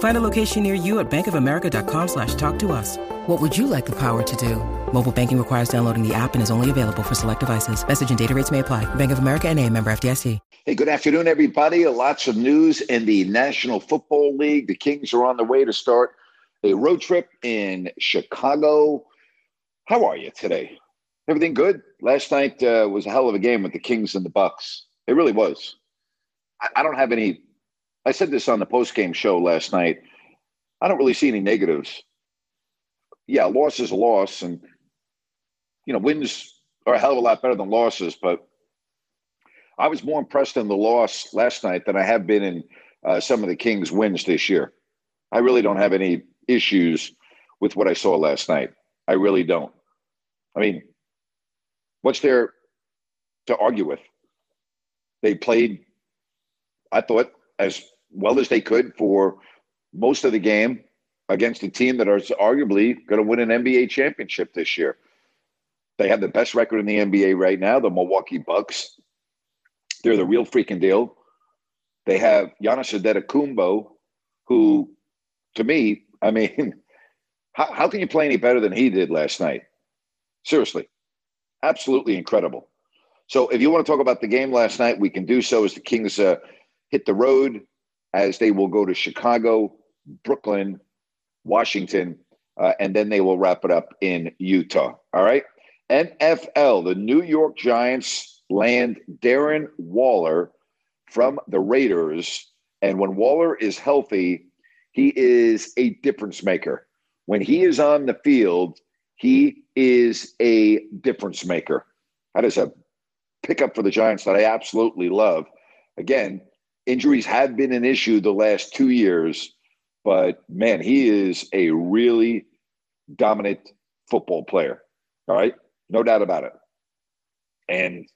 Find a location near you at bankofamerica.com slash talk to us. What would you like the power to do? Mobile banking requires downloading the app and is only available for select devices. Message and data rates may apply. Bank of America and a member FDIC. Hey, good afternoon, everybody. Lots of news in the National Football League. The Kings are on the way to start a road trip in Chicago. How are you today? Everything good? Last night uh, was a hell of a game with the Kings and the Bucks. It really was. I, I don't have any. I said this on the post game show last night. I don't really see any negatives. Yeah, loss is a loss, and you know wins are a hell of a lot better than losses, but I was more impressed in the loss last night than I have been in uh, some of the Kings' wins this year. I really don't have any issues with what I saw last night. I really don't. I mean, what's there to argue with? They played, I thought, as well as they could for most of the game against a team that is arguably going to win an NBA championship this year. They have the best record in the NBA right now, the Milwaukee Bucks. They're the real freaking deal. They have Giannis Antetokounmpo, who, to me, I mean, how, how can you play any better than he did last night? Seriously, absolutely incredible. So, if you want to talk about the game last night, we can do so as the Kings uh, hit the road, as they will go to Chicago, Brooklyn, Washington, uh, and then they will wrap it up in Utah. All right. NFL, the New York Giants land Darren Waller from the Raiders. And when Waller is healthy, he is a difference maker. When he is on the field, he is a difference maker. That is a pickup for the Giants that I absolutely love. Again, injuries have been an issue the last two years, but man, he is a really dominant football player. All right. No doubt about it. And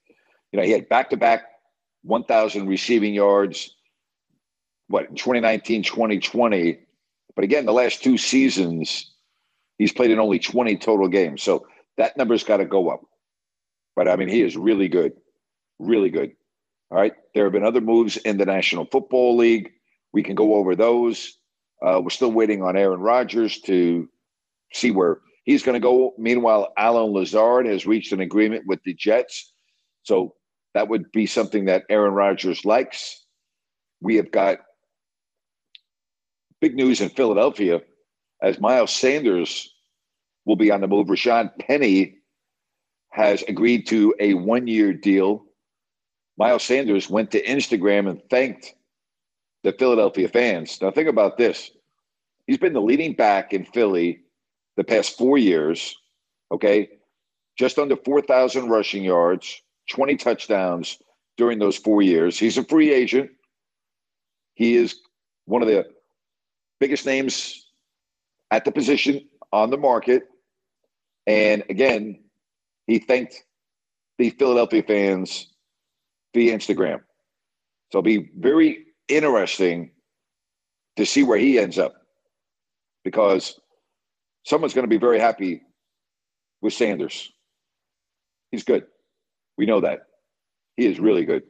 you know, he had back to back 1,000 receiving yards, what, in 2019, 2020. But again, the last two seasons, he's played in only 20 total games. So that number's got to go up. But I mean, he is really good, really good. All right. There have been other moves in the National Football League. We can go over those. Uh, we're still waiting on Aaron Rodgers to see where he's going to go. Meanwhile, Allen Lazard has reached an agreement with the Jets. So that would be something that Aaron Rodgers likes. We have got big news in Philadelphia as Miles Sanders will be on the move. Rashaad Penny has agreed to a one year deal. Miles Sanders went to Instagram and thanked the Philadelphia fans. Now, think about this he's been the leading back in Philly the past four years, okay? Just under 4,000 rushing yards, 20 touchdowns during those four years. He's a free agent. He is one of the biggest names at the position on the market. And again, he thanked the Philadelphia fans via Instagram. So it'll be very interesting to see where he ends up because someone's going to be very happy with Sanders. He's good. We know that. He is really good.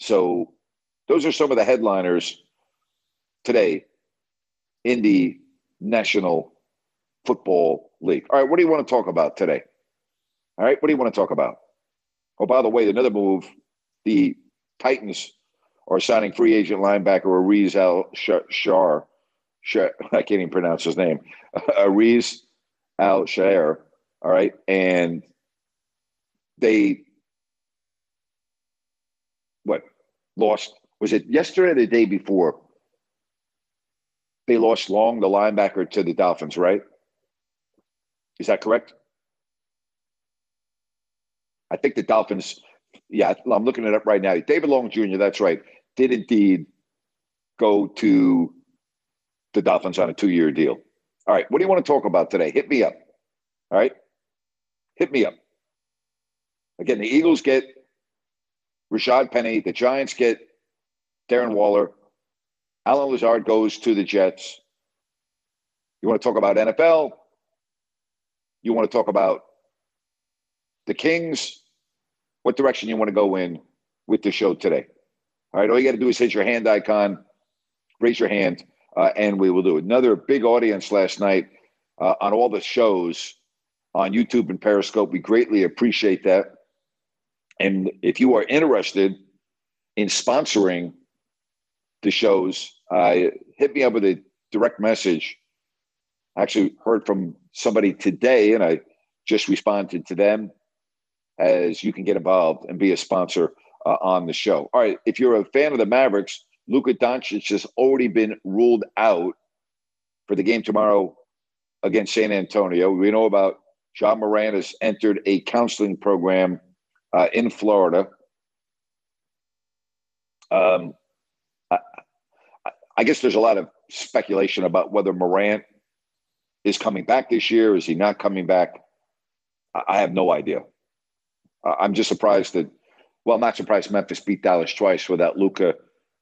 So those are some of the headliners today in the National Football League. All right, what do you want to talk about today? All right, what do you want to talk about? Oh, by the way, another move the Titans are signing free agent linebacker Ariz Al-Shaair. I can't even pronounce his name. Ariz Al-Shaair. All right. And they what lost. Was it yesterday or the day before? They lost Long, the linebacker, to the Dolphins, right? Is that correct? I think the Dolphins, yeah, I'm looking it up right now. David Long Jr., that's right, did indeed go to the Dolphins on a two year deal. All right, what do you want to talk about today? Hit me up. All right, hit me up. Again, the Eagles get Rashaad Penny, the Giants get Darren Waller, Allen Lazard goes to the Jets. You want to talk about NFL? You want to talk about the Kings? What direction you want to go in with the show today? All right, all you got to do is hit your hand icon, raise your hand, uh, and we will do it. Another big audience last night uh, on all the shows on YouTube and Periscope. We greatly appreciate that. And if you are interested in sponsoring the shows, uh, hit me up with a direct message. I actually heard from somebody today, and I just responded to them as you can get involved and be a sponsor uh, on the show. All right, if you're a fan of the Mavericks, Luka Doncic has already been ruled out for the game tomorrow against San Antonio. We know about Ja Morant has entered a counseling program uh, in Florida. Um, I guess there's a lot of speculation about whether Morant is coming back this year. Is he not coming back? I have no idea. I'm just surprised that, well, not surprised Memphis beat Dallas twice without Luka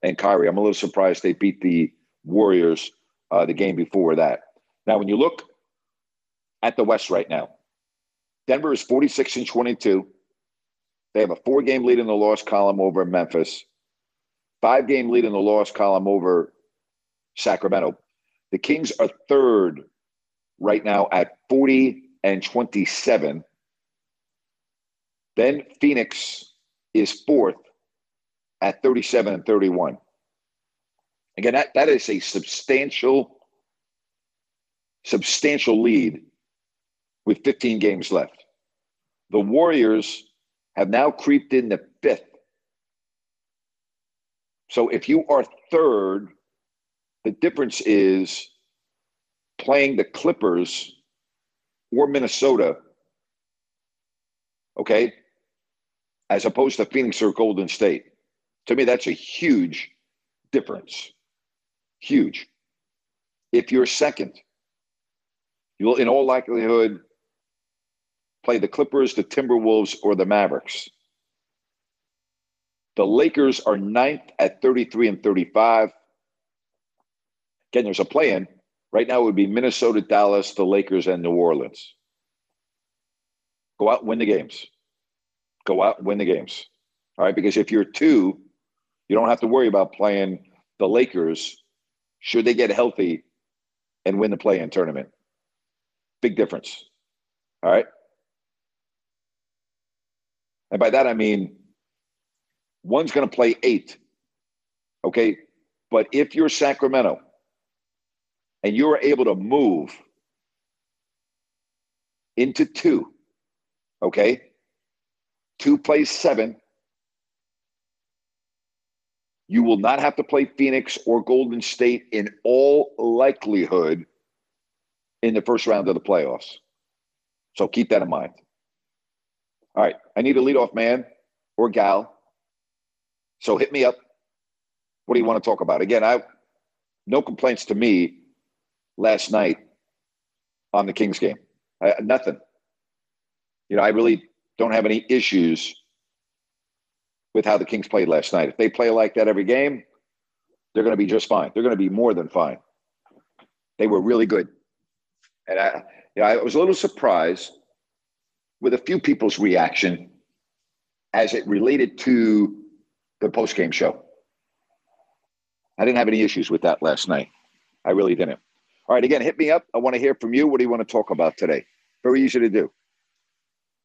and Kyrie. I'm a little surprised they beat the Warriors uh, the game before that. Now, when you look at the West right now, Denver is 46 and 22. They have a four game lead in the loss column over Memphis, five game lead in the loss column over Sacramento. The Kings are third right now at 40 and 27. Then Phoenix is fourth at 37 and 31. Again, that, that is a substantial, substantial lead with 15 games left. The Warriors have now creeped in the fifth. So if you are third, the difference is playing the Clippers or Minnesota, okay, as opposed to Phoenix or Golden State. To me, that's a huge difference. Huge. If you're second, you will, in all likelihood, play the Clippers, the Timberwolves, or the Mavericks. The Lakers are ninth at 33 and 35. Again, there's a plan. Right now, it would be Minnesota, Dallas, the Lakers, and New Orleans. Go out and win the games. Go out and win the games. All right. Because if you're two, you don't have to worry about playing the Lakers should they get healthy and win the play in tournament. Big difference. All right. And by that, I mean one's going to play eight. Okay. But if you're Sacramento, and you are able to move into two, okay? Two plays seven. You will not have to play Phoenix or Golden State in all likelihood in the first round of the playoffs. So keep that in mind. All right. I need a leadoff man or gal. So hit me up. What do you want to talk about? Again, I no complaints to me last night on the Kings game. I, nothing. You know, I really don't have any issues with how the Kings played last night. If they play like that every game, they're going to be just fine. They're going to be more than fine. They were really good. And I, you know, I was a little surprised with a few people's reaction as it related to the post-game show. I didn't have any issues with that last night. I really didn't. All right, again, hit me up. I want to hear from you. What do you want to talk about today? Very easy to do.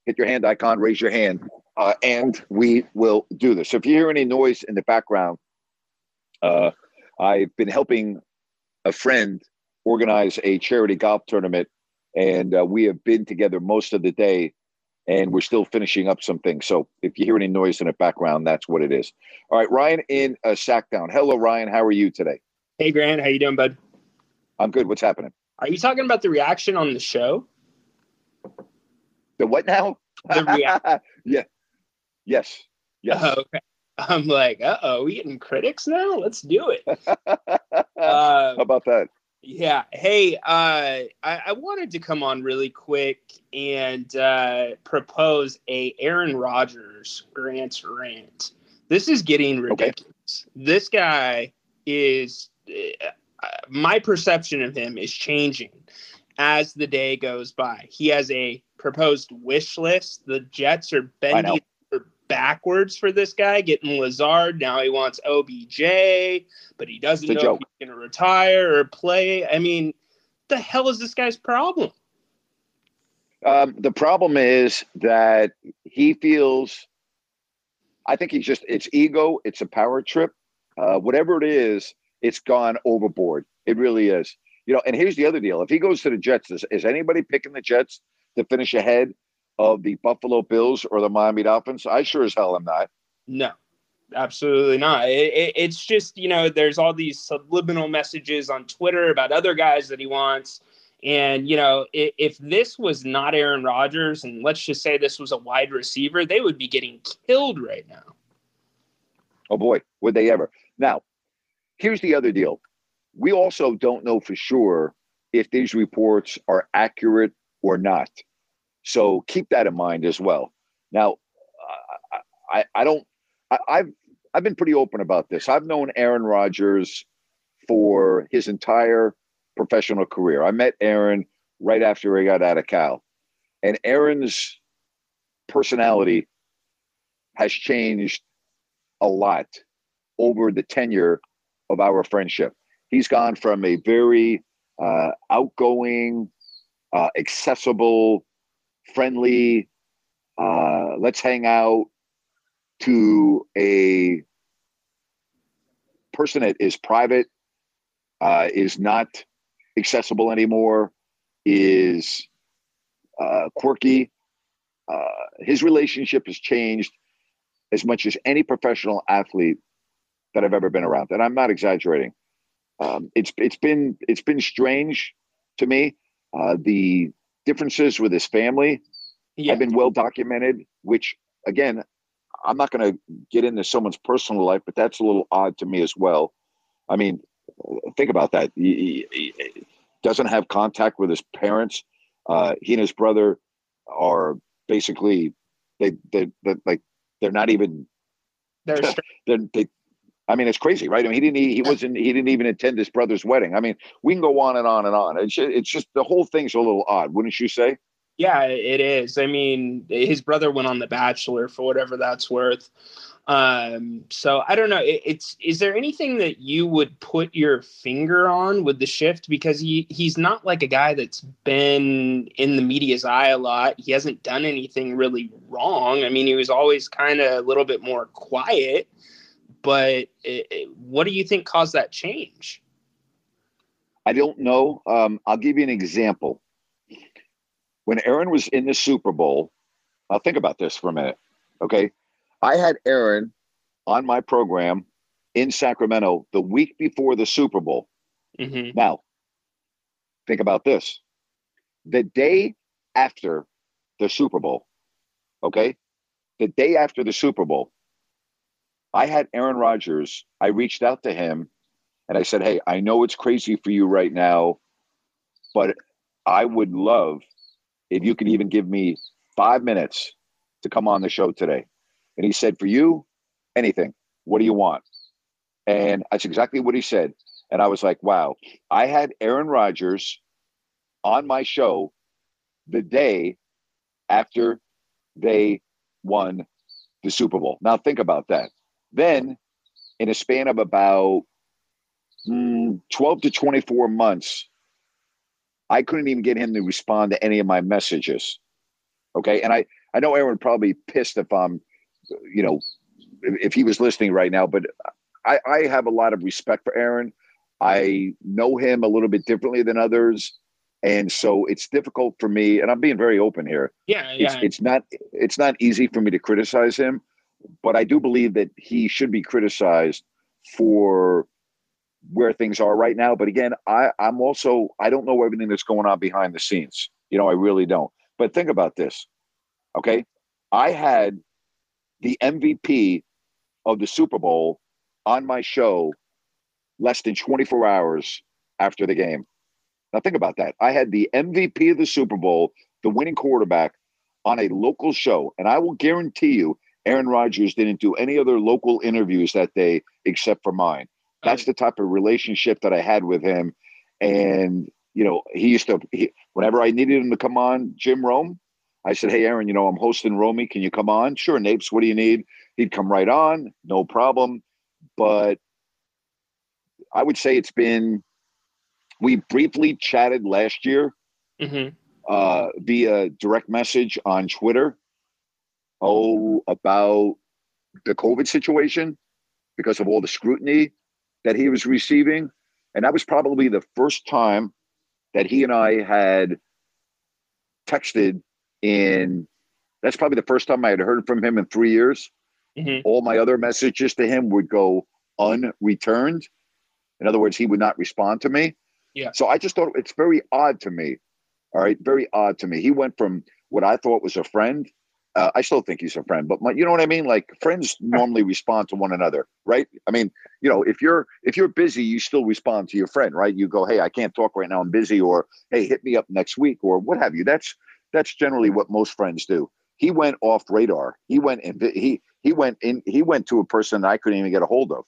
Hit your hand icon, raise your hand, uh, and we will do this. So if you hear any noise in the background, uh, I've been helping a friend organize a charity golf tournament, and uh, we have been together most of the day and we're still finishing up some things. So if you hear any noise in the background, that's what it is. All right, Ryan in uh, Sacktown. Hello, Ryan. How are you today? Hey, Grant. How you doing, bud? I'm good. What's happening? Are you talking about the reaction on the show? The what now? The reaction. yeah. Yes. Yes. Oh, okay. I'm like, uh oh, we getting critics now? Let's do it. uh, How about that? Yeah. Hey, uh, I, I, wanted to come on really quick and uh, propose a Aaron Rodgers Grant rant. This is getting ridiculous. Okay. This guy is uh, my perception of him is changing as the day goes by. He has a proposed wish list. The Jets are bending backwards for this guy, getting Lazard. Now he wants OBJ, but he doesn't know joke. if he's going to retire or play. I mean, the hell is this guy's problem? Um, the problem is that he feels. I think he's just it's ego. It's a power trip. Uh, whatever it is, it's gone overboard. It really is. You know, and here's the other deal: if he goes to the Jets, is, is anybody picking the Jets to finish ahead of the Buffalo Bills or the Miami Dolphins? I sure as hell am not. No, absolutely not. It, it, it's just, you know, there's all these subliminal messages on Twitter about other guys that he wants. And, you know, if, if this was not Aaron Rodgers, and let's just say this was a wide receiver, they would be getting killed right now. Oh, boy, would they ever. Now, here's the other deal. We also don't know for sure if these reports are accurate or not. So keep that in mind as well. Now, I, I don't. I, I've I've been pretty open about this. I've known Aaron Rodgers for his entire professional career. I met Aaron right after he got out of Cal, and Aaron's personality has changed a lot over the tenure of our friendship. He's gone from a very uh, outgoing, uh, accessible, friendly, uh, let's hang out to a person that is private, uh, is not accessible anymore, is uh, quirky. Uh, his relationship has changed as much as any professional athlete that I've ever been around, and I'm not exaggerating. Um, it's it's been it's been strange to me. Uh, the differences with his family yeah. have been well documented, which again, I'm not going to get into someone's personal life, but that's a little odd to me as well. I mean, think about that. He, he, he doesn't have contact with his parents. Uh, he and his brother are basically they they they like they're not even they're, they're they I mean, it's crazy, right? I mean, he didn't. He, wasn't. He didn't even attend his brother's wedding. I mean, we can go on and on and on. It's just, it's just the whole thing's a little odd, wouldn't you say? Yeah, it is. I mean, his brother went on The Bachelor for whatever that's worth. Um, so I don't know. It, it's is there anything that you would put your finger on with the shift because he he's not like a guy that's been in the media's eye a lot. He hasn't done anything really wrong. I mean, he was always kind of a little bit more quiet. But it, it, what do you think caused that change? I don't know. Um, I'll give you an example. When Aaron was in the Super Bowl, I'll think about this for a minute. Okay. I had Aaron on my program in Sacramento the week before the Super Bowl. Mm-hmm. Now, think about this. The day after the Super Bowl, okay? The day after the Super Bowl, I had Aaron Rodgers. I reached out to him and I said, Hey, I know it's crazy for you right now, but I would love if you could even give me five minutes to come on the show today. And he said, For you, anything. What do you want? And that's exactly what he said. And I was like, wow, I had Aaron Rodgers on my show the day after they won the Super Bowl. Now, think about that. Then, in a span of about mm, 12 to 24 months, I couldn't even get him to respond to any of my messages. Okay. And I, I know Aaron probably pissed if I'm, you know, if he was listening right now, but I, I have a lot of respect for Aaron. I know him a little bit differently than others. And so it's difficult for me, and I'm being very open here. Yeah, yeah. It's, it's not it's not easy for me to criticize him, but I do believe that he should be criticized for where things are right now. But again, I, I'm also I don't know everything that's going on behind the scenes. You know, I really don't. But think about this. Okay. I had the MVP of the Super Bowl on my show less than 24 hours after the game. Now, think about that. I had the MVP of the Super Bowl, the winning quarterback, on a local show. And I will guarantee you, Aaron Rodgers didn't do any other local interviews that day except for mine. That's the type of relationship that I had with him. And, you know, he used to, he, whenever I needed him to come on Jim Rome, I said, Hey, Aaron, you know, I'm hosting Romy. Can you come on? Sure, Napes, what do you need? He'd come right on, no problem. But I would say it's been, we briefly chatted last year hmm uh, via direct message on Twitter. Oh, about the COVID situation because of all the scrutiny that he was receiving. And that was probably the first time that he and I had texted in. That's probably the first time I had heard from him in three years. hmm All my other messages to him would go unreturned. In other words, he would not respond to me. Yeah. So I just thought it's very odd to me. All right, very odd to me. He went from what I thought was a friend. Uh, I still think he's a friend, but my, you know what I mean. Like friends normally respond to one another, right? I mean, you know, if you're if you're busy, you still respond to your friend, right? You go, hey, I can't talk right now, I'm busy, or hey, hit me up next week, or what have you. That's that's generally what most friends do. He went off radar. He went and he he went in. He went to a person I couldn't even get a hold of.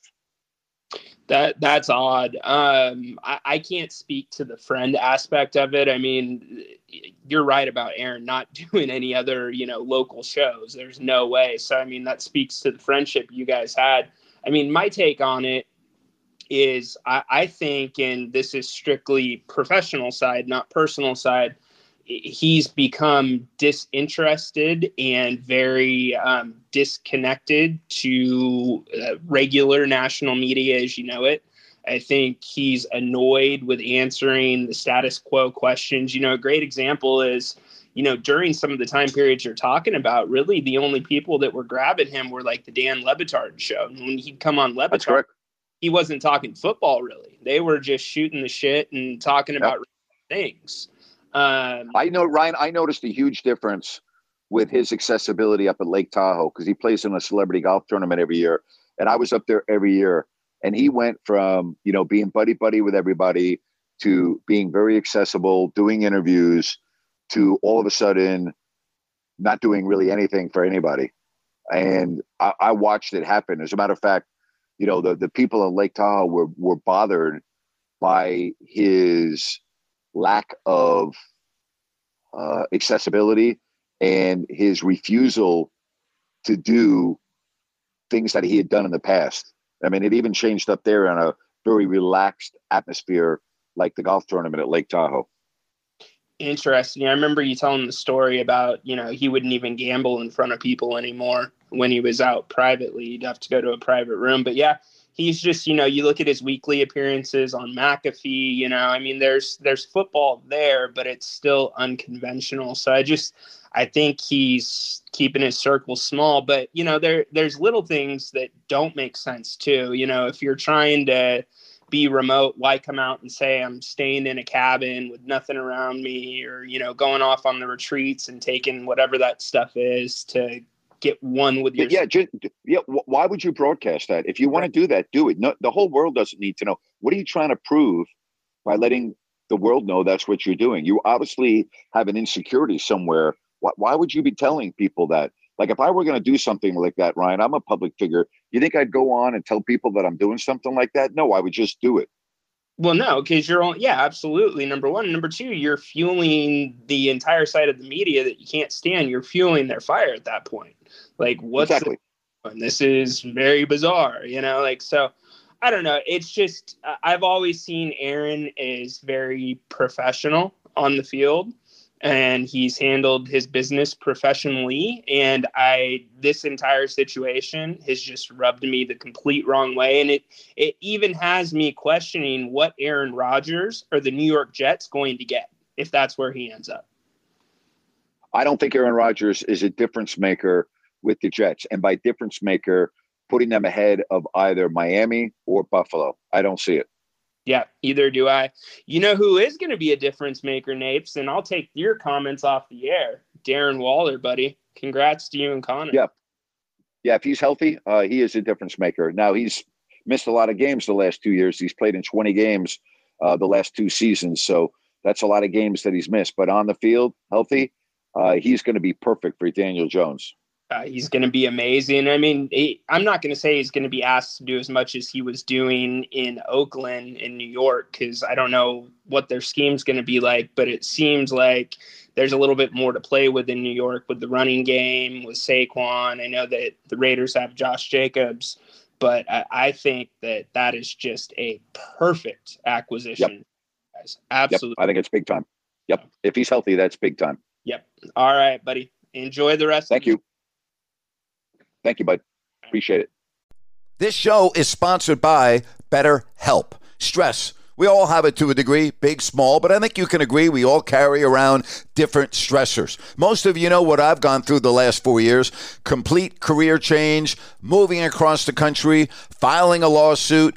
That that's odd. Um, I, I can't speak to the friend aspect of it. I mean, you're right about Aaron not doing any other, you know, local shows. There's no way. So I mean, that speaks to the friendship you guys had. I mean, my take on it is I, I think, and this is strictly professional side, not personal side. He's become disinterested and very um, disconnected to uh, regular national media as you know it. I think he's annoyed with answering the status quo questions. You know, a great example is, you know, during some of the time periods you're talking about, really the only people that were grabbing him were like the Dan Le Batard show. And when he'd come on Lebitard, he wasn't talking football really. They were just shooting the shit and talking about things. Um, I know Ryan. I noticed a huge difference with his accessibility up at Lake Tahoe because he plays in a celebrity golf tournament every year, and I was up there every year. And he went from you know being buddy buddy with everybody to being very accessible, doing interviews, to all of a sudden not doing really anything for anybody. And I, I watched it happen. As a matter of fact, you know the the people in Lake Tahoe were were bothered by his lack of uh, accessibility and his refusal to do things that he had done in the past. I mean, it even changed up there in a very relaxed atmosphere, like the golf tournament at Lake Tahoe. interesting. I remember you telling the story about, you know, he wouldn't even gamble in front of people anymore when he was out privately. You'd have to go to a private room. But yeah, he's just, you know, you look at his weekly appearances on McAfee, you know, I mean there's there's football there, but it's still unconventional. So I just I think he's keeping his circle small, but you know, there there's little things that don't make sense too. You know, if you're trying to be remote, why come out and say I'm staying in a cabin with nothing around me or, you know, going off on the retreats and taking whatever that stuff is to get one with your Yeah, ju- yeah. Why would you broadcast that? If you want to do that, do it. No, the whole world doesn't need to know. What are you trying to prove by letting the world know that's what you're doing? You obviously have an insecurity somewhere. Why, why would you be telling people that? Like, if I were going to do something like that, Ryan, I'm a public figure. You think I'd go on and tell people that I'm doing something like that? No, I would just do it. Well, no, because you're on. Yeah, absolutely. Number one, number two, you're fueling the entire side of the media that you can't stand. You're fueling their fire at that point. Like, what's exactly. the, and this is very bizarre, you know? Like, so I don't know. It's just I've always seen Aaron is very professional on the field, and he's handled his business professionally. And I this entire situation has just rubbed me the complete wrong way, and it it even has me questioning what Aaron Rodgers or the New York Jets going to get if that's where he ends up. I don't think Aaron Rodgers is a difference maker with the Jets. And by difference maker, putting them ahead of either Miami or Buffalo. I don't see it. Yeah, either do I. You know who is going to be a difference maker, Napes? And I'll take your comments off the air. Darren Waller, buddy. Congrats to you and Connor. Yeah. Yeah, if he's healthy, uh, he is a difference maker. Now, he's missed a lot of games the last two years. He's played in 20 games uh, the last two seasons. So that's a lot of games that he's missed. But on the field, healthy, uh, he's going to be perfect for Daniel Jones. Uh, he's going to be amazing. I mean, he, I'm not going to say he's going to be asked to do as much as he was doing in Oakland in New York because I don't know what their scheme's going to be like, but it seems like there's a little bit more to play with in New York with the running game, with Saquon. I know that the Raiders have Josh Jacobs, but I, I think that that is just a perfect acquisition. Yep. Absolutely. Yep. I think it's big time. Yep. If he's healthy, that's big time. Yep. All right, buddy. Enjoy the rest. Thank you. Thank you, bud. Appreciate it. This show is sponsored by BetterHelp. Stress. We all have it to a degree, big, small, but I think you can agree we all carry around different stressors. Most of you know what I've gone through the last four years complete career change, moving across the country, filing a lawsuit,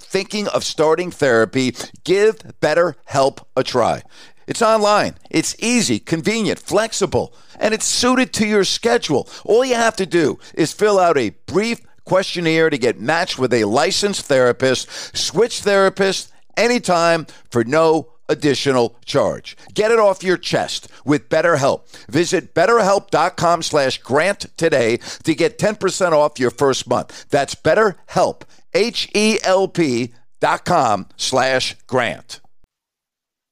thinking of starting therapy, give BetterHelp a try. It's online, it's easy, convenient, flexible, and it's suited to your schedule. All you have to do is fill out a brief questionnaire to get matched with a licensed therapist, switch therapists anytime for no additional charge. Get it off your chest with BetterHelp. Visit betterhelp.com slash grant today to get 10% off your first month. That's BetterHelp, H-E-L-P dot com slash grant.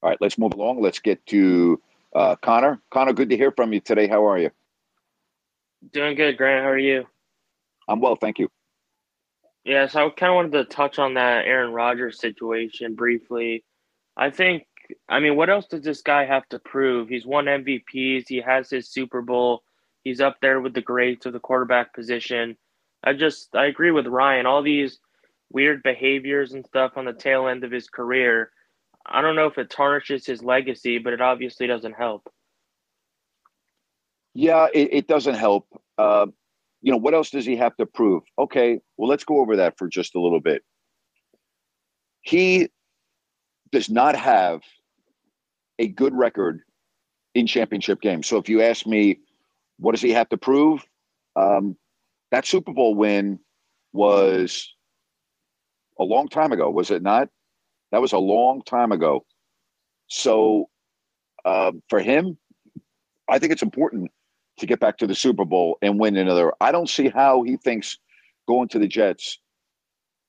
All right, let's move along. Let's get to uh, Connor. Connor, good to hear from you today. How are you? Doing good, Grant. How are you? I'm well, thank you. Yeah, so I kind of wanted to touch on that Aaron Rodgers situation briefly. I think, I mean, what else does this guy have to prove? He's won MVPs, he has his Super Bowl, he's up there with the greats of the quarterback position. I just, I agree with Ryan. All these weird behaviors and stuff on the tail end of his career, I don't know if it tarnishes his legacy, but it obviously doesn't help. Yeah, it, it doesn't help. Uh, you know, what else does he have to prove? Okay, well, let's go over that for just a little bit. He does not have a good record in championship games. So if you ask me, what does he have to prove? Um, that Super Bowl win was a long time ago, was it not? That was a long time ago. So uh, for him, I think it's important to get back to the Super Bowl and win another. I don't see how he thinks going to the Jets.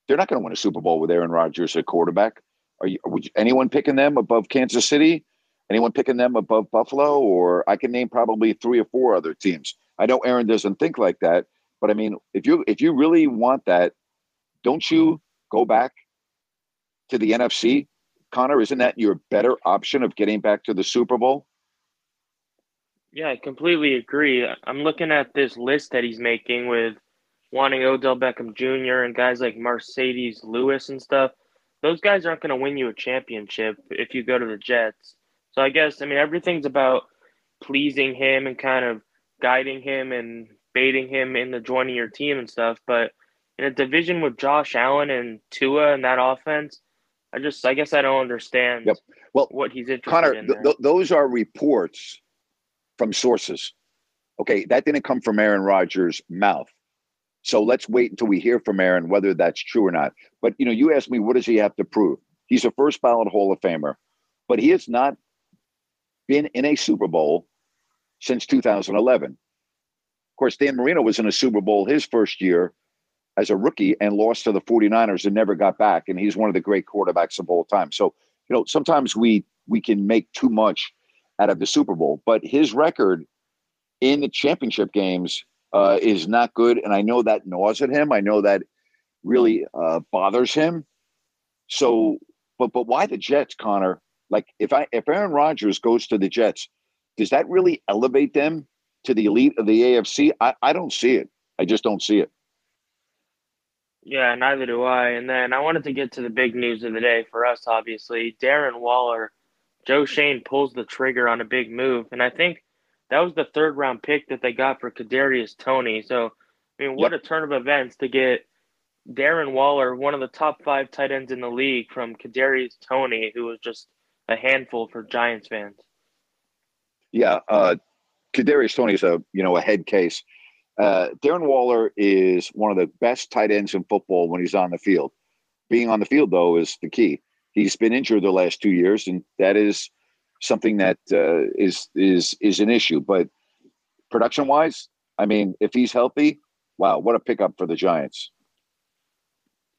They're not going to win a Super Bowl with Aaron Rodgers at quarterback. Are you? Would anyone picking them above Kansas City? Anyone picking them above Buffalo? Or I can name probably three or four other teams. I know Aaron doesn't think like that, but I mean, if you if you really want that, don't you mm-hmm. go back to the NFC? Connor, isn't that your better option of getting back to the Super Bowl? Yeah, I completely agree. I'm looking at this list that he's making with wanting Odell Beckham Jr. and guys like Marcedes Lewis and stuff. Those guys aren't going to win you a championship if you go to the Jets. So I guess, I mean, everything's about pleasing him and kind of guiding him and baiting him into joining your team and stuff. But in a division with Josh Allen and Tua and that offense, I just, I guess I don't understand yep. well, what he's interested Connor, in. Th- th- those are reports from sources. Okay, that didn't come from Aaron Rodgers' mouth. So let's wait until we hear from Aaron whether that's true or not. But you know, you asked me what does he have to prove? He's a first ballot Hall of Famer, but he has not been in a Super Bowl since 2011. Of course, Dan Marino was in a Super Bowl his first year as a rookie and lost to the 49ers and never got back. And he's one of the great quarterbacks of all time. So, you know, sometimes we we can make too much out of the Super Bowl, but his record in the championship games uh, is not good, and I know that gnaws at him. I know that really uh, bothers him. So, but but why the Jets, Connor? Like if I if Aaron Rodgers goes to the Jets, does that really elevate them to the elite of the AFC? I, I don't see it. I just don't see it. Yeah, neither do I. And then I wanted to get to the big news of the day for us, obviously. Darren Waller, Joe Schoen pulls the trigger on a big move. And I think that was the third round pick that they got for Kadarius Toney. So, I mean, what yep. a turn of events to get Darren Waller, one of the top five tight ends in the league, from Kadarius Toney, who was just a handful for Giants fans. Yeah, uh, Kadarius Toney is a you know a head case. Uh, Darren Waller is one of the best tight ends in football when he's on the field. Being on the field though is the key. He's been injured the last two years, and that is something that uh, is is is an issue. But production wise, I mean, if he's healthy, wow, what a pickup for the Giants.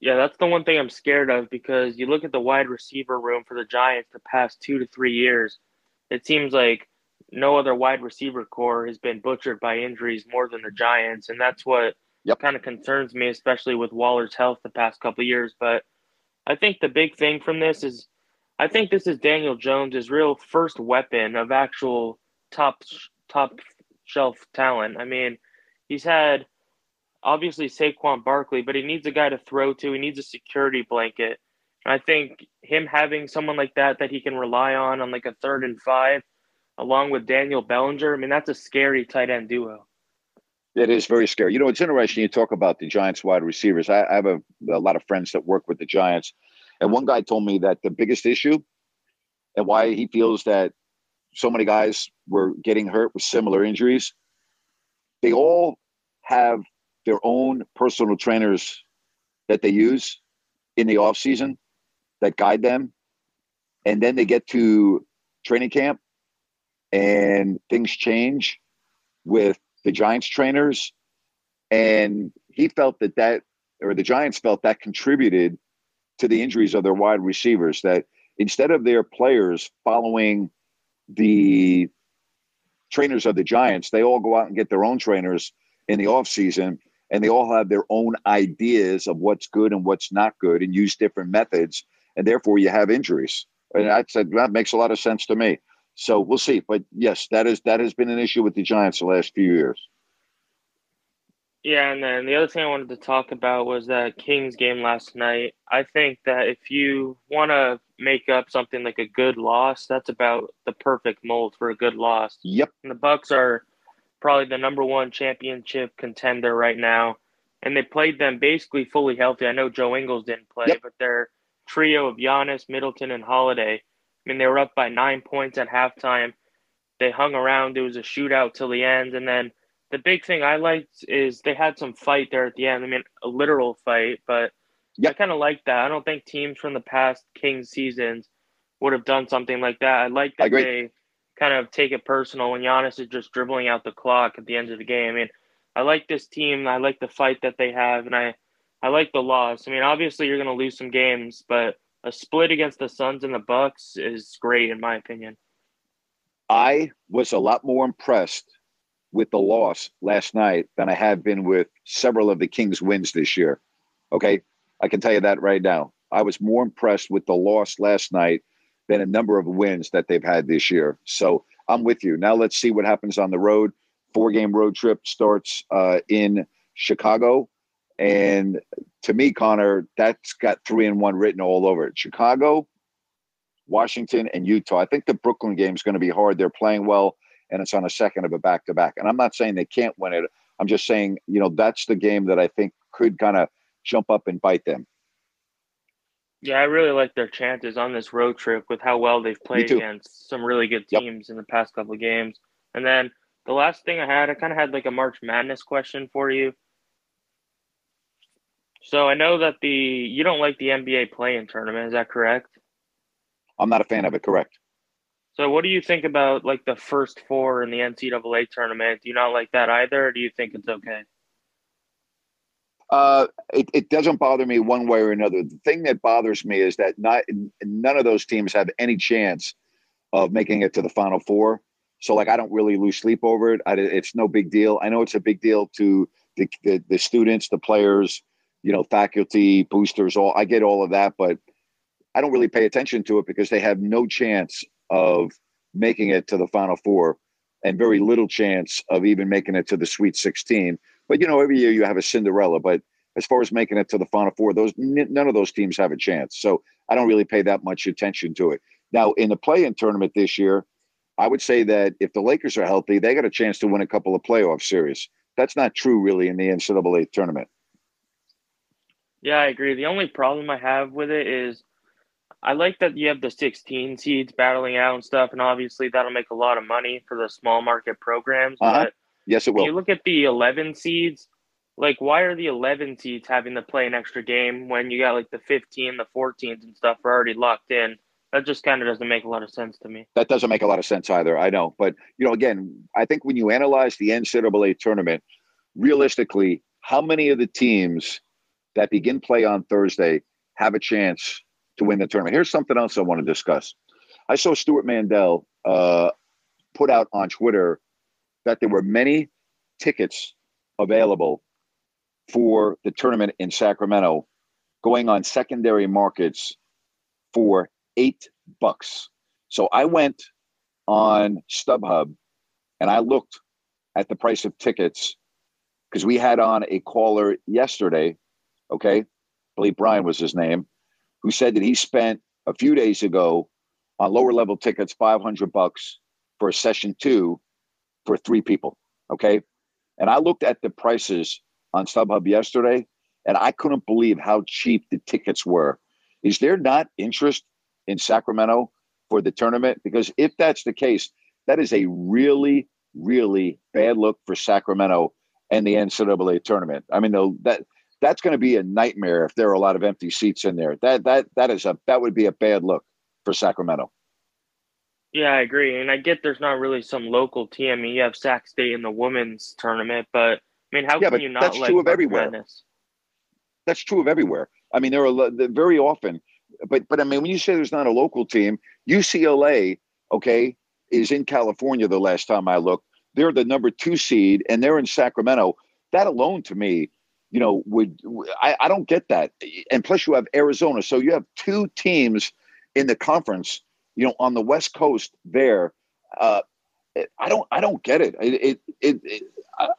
Yeah, that's the one thing I'm scared of because you look at the wide receiver room for the Giants the past two to three years. It seems like no other wide receiver corps has been butchered by injuries more than the Giants, and that's what yep. kind of concerns me, especially with Waller's health the past couple years. But I think the big thing from this is, I think this is Daniel Jones' real first weapon of actual top top shelf talent. I mean, he's had obviously Saquon Barkley, but he needs a guy to throw to. He needs a security blanket. And I think him having someone like that that he can rely on on like a third and five, along with Daniel Bellinger, I mean that's a scary tight end duo. It is very scary. You know, it's interesting you talk about the Giants wide receivers. I, I have a, a lot of friends that work with the Giants, and one guy told me that the biggest issue and why he feels that so many guys were getting hurt with similar injuries, they all have their own personal trainers that they use in the off season that guide them. And then they get to training camp and things change with the giants trainers. And he felt that that or the giants felt that contributed to the injuries of their wide receivers that instead of their players following the trainers of the giants they all go out and get their own trainers in the off season and they all have their own ideas of what's good and what's not good and use different methods and therefore you have injuries. And i said that makes a lot of sense to me. So we'll see. But yes that is that has been an issue with the giants the last few years. Yeah and then the other thing i wanted to talk about was that kings game last night. I think that if you want to make up something like a good loss that's about the perfect mold for a good loss. Yep. And the bucks are probably the number one championship contender right now. And they played them basically fully healthy. I know Joe Ingles didn't play, yep. but their trio of Giannis, Middleton, and Holiday, I mean, they were up by nine points at halftime. They hung around. It was a shootout till the end. And then the big thing I liked is they had some fight there at the end. I mean, a literal fight, but yep. I kind of like that. I don't think teams from the past King seasons would have done something like that. I like that I they kind of take it personal when Giannis is just dribbling out the clock at the end of the game. I mean, I like this team. I like the fight that they have, and I, I like the loss. I mean, obviously you're going to lose some games, but a split against the Suns and the Bucks is great in my opinion. I was a lot more impressed with the loss last night than I have been with several of the Kings' wins this year. Okay, I can tell you that right now. I was more impressed with the loss last night than a number of wins that they've had this year. So I'm with you. Now let's see what happens on the road. Four game road trip starts uh, in Chicago. And to me, Connor, that's got three and one written all over it. Chicago, Washington, and Utah. I think the Brooklyn game is going to be hard. They're playing well, and it's on a second of a back to back. And I'm not saying they can't win it. I'm just saying, you know, that's the game that I think could kind of jump up and bite them. Yeah, I really like their chances on this road trip with how well they've played against some really good teams yep. in the past couple of games. And then the last thing I had, I kind of had like a March Madness question for you. So I know that the you don't like the NBA play-in tournament, is that correct? I'm not a fan of it. Correct. So what do you think about like the first four in the NCAA tournament? Do you not like that either, or do you think it's okay? Uh, it, it, doesn't bother me one way or another. The thing that bothers me is that not none of those teams have any chance of making it to the Final Four. So like I don't really lose sleep over it. I, it's no big deal. I know it's a big deal to the, the the students, the players, you know, faculty, boosters. All I get all of that, but I don't really pay attention to it because they have no chance of making it to the Final Four and very little chance of even making it to the Sweet 16. But you know, every year you have a Cinderella. But as far as making it to the Final Four, those none of those teams have a chance. So I don't really pay that much attention to it. Now, in the play-in tournament this year, I would say that if the Lakers are healthy, they got a chance to win a couple of playoff series. That's not true, really, in the NCAA tournament. Yeah, I agree. The only problem I have with it is I like that you have the 16 seeds battling out and stuff, and obviously that'll make a lot of money for the small market programs. Uh-huh. But yes, it will. you look at the 11 seeds, like why are the 11 seeds having to play an extra game when you got like the 15, the 14s and stuff are already locked in? That just kind of doesn't make a lot of sense to me. That doesn't make a lot of sense either. I know, but you know, again, I think when you analyze the NCAA tournament, realistically, how many of the teams that begin play on Thursday have a chance to win the tournament. Here's something else I want to discuss. I saw Stewart Mandel uh, put out on Twitter that there were many tickets available for the tournament in Sacramento going on secondary markets for eight bucks. So I went on StubHub and I looked at the price of tickets because we had on a caller yesterday. Okay. I believe Brian was his name who said that he spent a few days ago on lower level tickets 500 bucks for a session two for three people okay and i looked at the prices on stubhub yesterday and i couldn't believe how cheap the tickets were is there not interest in sacramento for the tournament because if that's the case that is a really really bad look for sacramento and the ncaa tournament i mean that that's going to be a nightmare if there are a lot of empty seats in there. That that that is a that would be a bad look for Sacramento. Yeah, I agree, and I get there's not really some local team. I mean, you have Sac State in the women's tournament, but I mean, how yeah, can you not? That's true of everywhere. Madness? That's true of everywhere. I mean, there are very often, but but I mean, when you say there's not a local team, UCLA, okay, is in California. The last time I looked, they're the number two seed, and they're in Sacramento. That alone, to me, you know, would I, I don't get that. And plus, you have Arizona, so you have two teams in the conference. You know, on the West Coast there. Uh, I don't I don't get it. It, it, it, it.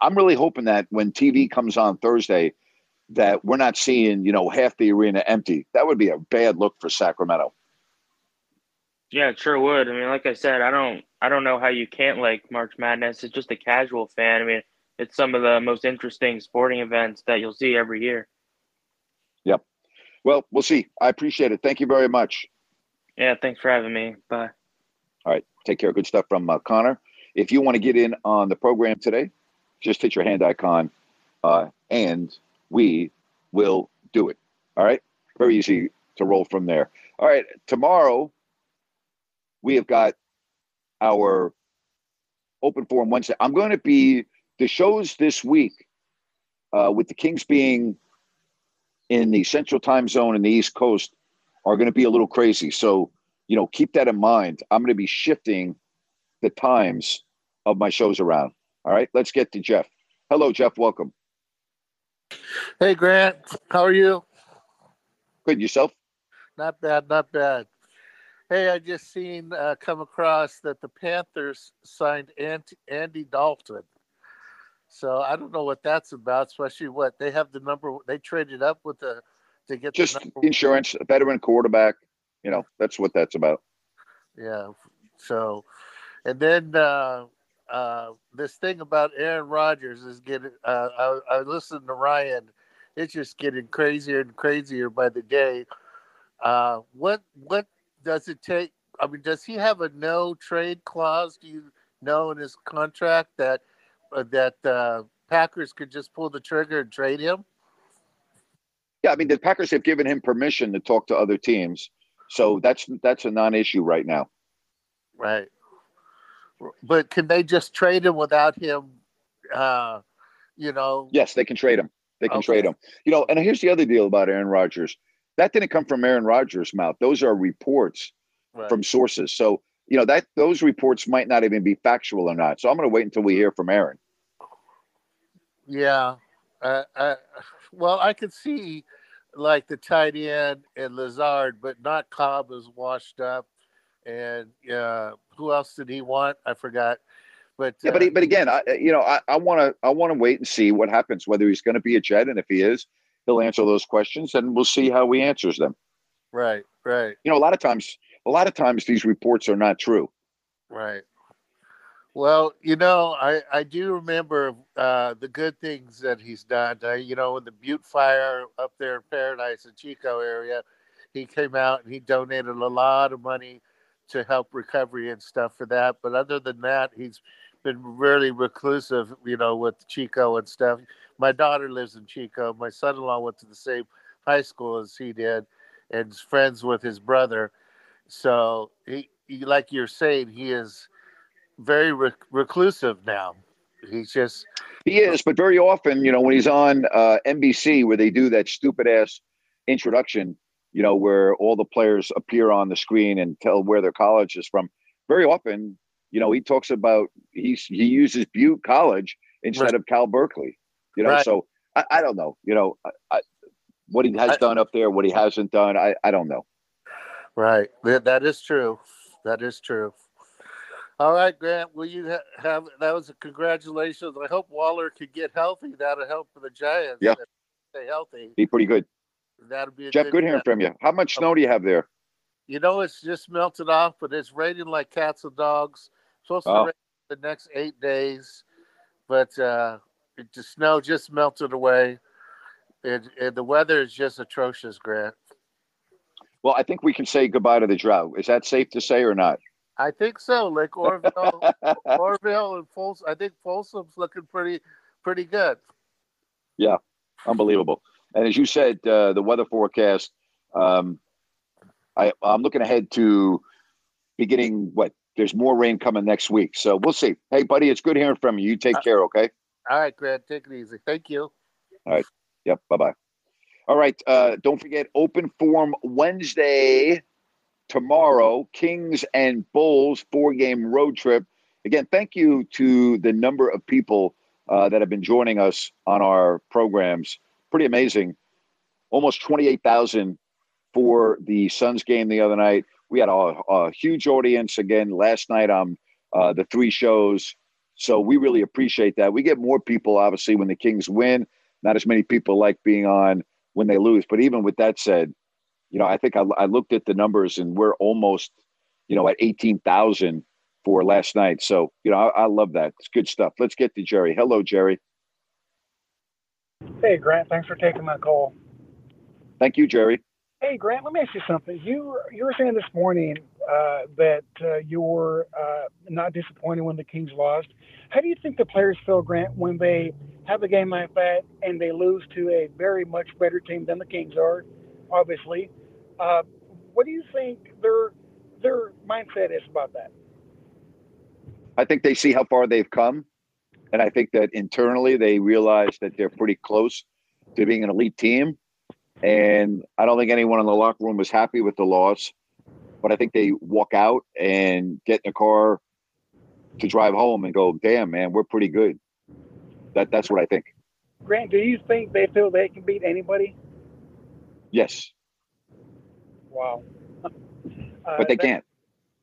I'm really hoping that when TV comes on Thursday, that we're not seeing you know half the arena empty. That would be a bad look for Sacramento. Yeah, it sure would. I mean, like I said, I don't I don't know how you can't like March Madness. It's just a casual fan. I mean, it's some of the most interesting sporting events that you'll see every year. Yep. Well, we'll see. I appreciate it. Thank you very much. Yeah, thanks for having me. Bye. All right. Take care. Good stuff from uh, Connor. If you want to get in on the program today, just hit your hand icon uh, and we will do it. All right. Very easy to roll from there. All right. Tomorrow, we have got our open forum Wednesday. I'm going to be the shows this week, uh, with the Kings being in the Central Time Zone and the East Coast, are going to be a little crazy. So, you know, keep that in mind. I'm going to be shifting the times of my shows around. All right, let's get to Jeff. Hello, Jeff. Welcome. Hey, Grant. How are you? Good. Yourself? Not bad. Not bad. Hey, I just seen uh, come across that the Panthers signed Andy Dalton. So I don't know what that's about, especially what they have the number. They traded up with the to get just insurance, a veteran quarterback. You know, that's what that's about. Yeah. So, and then uh, uh, this thing about Aaron Rodgers is getting. Uh, I, I listened to Ryan. It's just getting crazier and crazier by the day. Uh, what what does it take? I mean, does he have a no trade clause? Do you know in his contract that uh, that uh, Packers could just pull the trigger and trade him? Yeah, I mean the Packers have given him permission to talk to other teams, so that's that's a non-issue right now. Right, but can they just trade him without him? Uh, you know. Yes, they can trade him. They can okay. trade him. You know, and here's the other deal about Aaron Rodgers. That didn't come from Aaron Rodgers' mouth. Those are reports right. from sources. So you know that those reports might not even be factual or not. So I'm going to wait until we hear from Aaron. Yeah, well, I could see like the tight end and Lazard, but not Cobb was washed up. And uh, who else did he want? I forgot. But yeah, but, he, but again, I, you know, I want to I want to wait and see what happens. Whether he's going to be a Jet, and if he is, he'll answer those questions, and we'll see how he answers them. Right, right. You know, a lot of times, a lot of times these reports are not true. Right. Well, you know, I, I do remember uh, the good things that he's done. Uh, you know, in the Butte Fire up there in Paradise and Chico area, he came out and he donated a lot of money to help recovery and stuff for that. But other than that, he's been really reclusive, you know, with Chico and stuff. My daughter lives in Chico. My son in law went to the same high school as he did and is friends with his brother. So he, he like you're saying, he is very rec- reclusive now. He's just he is, but very often, you know, when he's on uh, NBC where they do that stupid ass introduction, you know, where all the players appear on the screen and tell where their college is from. Very often, you know, he talks about he's he uses Butte College instead right. of Cal Berkeley. You know, right. so I, I, don't know. You know, I, what he has I, done up there, what he hasn't done, I, I don't know. Right, that is true. That is true. All right, Grant. Will you ha- have that was a congratulations. I hope Waller could get healthy. That'll help for the Giants. Yeah, stay healthy. Be pretty good. That'll be Jeff. Good, good hearing from you. How much snow do you have there? You know, it's just melted off, but it's raining like cats and dogs. Supposed oh. to rain the next eight days, but uh, it, the snow just melted away. And, and the weather is just atrocious, Grant. Well, I think we can say goodbye to the drought. Is that safe to say or not? I think so. Like Oroville, Oroville and Folsom. I think Folsom's looking pretty, pretty good. Yeah, unbelievable. And as you said, uh, the weather forecast. Um, I, I'm looking ahead to beginning what there's more rain coming next week. So we'll see. Hey, buddy, it's good hearing from you. You take uh, care, okay? All right, Grant. Take it easy. Thank you. All right. Yep. Bye bye. All right. Uh, don't forget, open form Wednesday tomorrow, Kings and Bulls four game road trip. Again, thank you to the number of people uh, that have been joining us on our programs. Pretty amazing. Almost 28,000 for the Suns game the other night. We had a, a huge audience again last night on uh, the three shows. So we really appreciate that. We get more people, obviously, when the Kings win. Not as many people like being on when they lose. But even with that said, you know, I think I, I looked at the numbers and we're almost, you know, at 18,000 for last night. So, you know, I, I love that. It's good stuff. Let's get to Jerry. Hello, Jerry. Hey, Grant. Thanks for taking my call. Thank you, Jerry. Hey, Grant. Let me ask you something. You you were saying this morning uh, that uh, you were uh, not disappointed when the Kings lost. How do you think the players feel, Grant, when they have a game like that and they lose to a very much better team than the Kings are, obviously? Uh, what do you think their their mindset is about that? I think they see how far they've come, and I think that internally they realize that they're pretty close to being an elite team. And I don't think anyone in the locker room was happy with the loss, but I think they walk out and get in a car to drive home and go, "Damn, man, we're pretty good." That that's what I think. Grant, do you think they feel they can beat anybody? Yes. Wow. Uh, but they that, can't.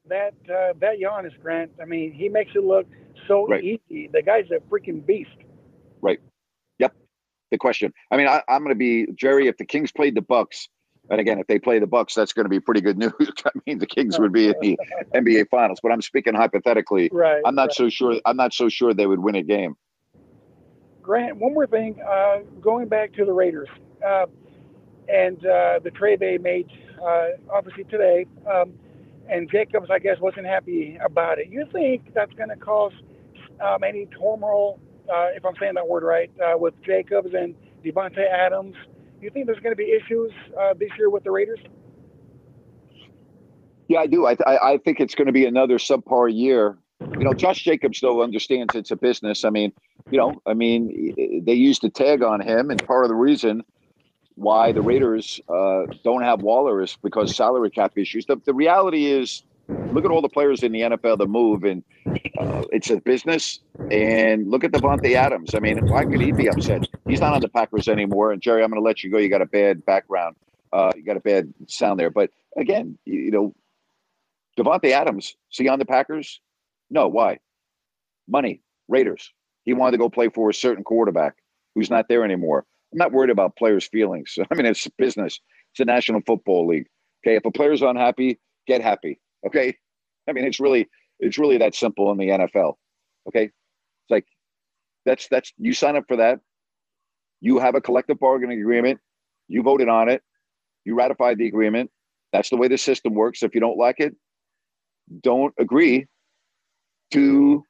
That uh, that Giannis Grant, I mean, he makes it look so right. easy. The guy's a freaking beast. Right. Yep. The question. I mean, I, I'm going to be Jerry. If the Kings played the Bucks, and again, if they play the Bucks, that's going to be pretty good news. I mean, the Kings would be in the NBA Finals. But I'm speaking hypothetically. Right. I'm not right. so sure. I'm not so sure they would win a game. Grant, one more thing. Uh, going back to the Raiders uh, and uh, the trade they made uh, obviously today. Um, and Jacobs, I guess, wasn't happy about it. You think that's going to cause um, any turmoil, uh, if I'm saying that word right, uh, with Jacobs and Davante Adams? You think there's going to be issues uh, this year with the Raiders? Yeah, I do. I, I, I think it's going to be another subpar year. You know, Josh Jacobs though understands it's a business. I mean, you know, I mean, they used a tag on him, and part of the reason why the Raiders uh, don't have Waller is because salary cap issues. The, the reality is Look at all the players in the NFL that move, and uh, it's a business. And look at Davante Adams. I mean, why could he be upset? He's not on the Packers anymore. And Jerry, I'm going to let you go. You got a bad background. Uh, you got a bad sound there. But again, you, you know, Davante Adams, see on the Packers? No, why? Money, Raiders. He wanted to go play for a certain quarterback who's not there anymore. I'm not worried about players' feelings. I mean, it's business. It's a National Football League. Okay, if a player's unhappy, get happy. Okay, I mean, it's really it's really that simple in the NFL. Okay, it's like that's that's you sign up for that. You have a collective bargaining agreement. You voted on it. You ratified the agreement. That's the way the system works. If you don't like it, don't agree to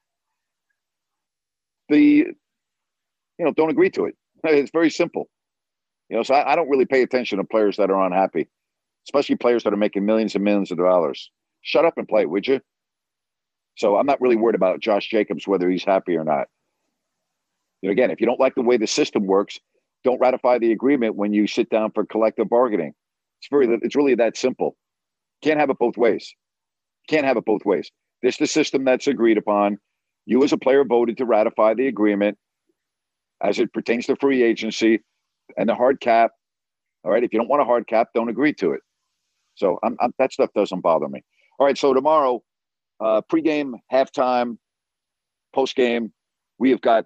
the you know don't agree to it. It's very simple. You know, so I, I don't really pay attention to players that are unhappy, especially players that are making millions and millions of dollars. Shut up and play, would you? So I'm not really worried about Josh Jacobs whether he's happy or not. You know, again, if you don't like the way the system works, don't ratify the agreement when you sit down for collective bargaining. It's very it's really that simple. Can't have it both ways. Can't have it both ways. This is the system that's agreed upon. You as a player voted to ratify the agreement as it pertains to free agency and the hard cap. All right. If you don't want a hard cap, don't agree to it. So I'm, I'm, that stuff doesn't bother me. All right. So tomorrow, uh, pregame, halftime, postgame, we have got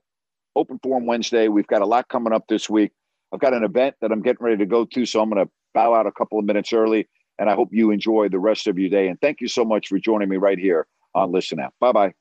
open forum Wednesday. We've got a lot coming up this week. I've got an event that I'm getting ready to go to, so I'm going to bow out a couple of minutes early. And I hope you enjoy the rest of your day. And thank you so much for joining me right here on Listen Out. Bye bye.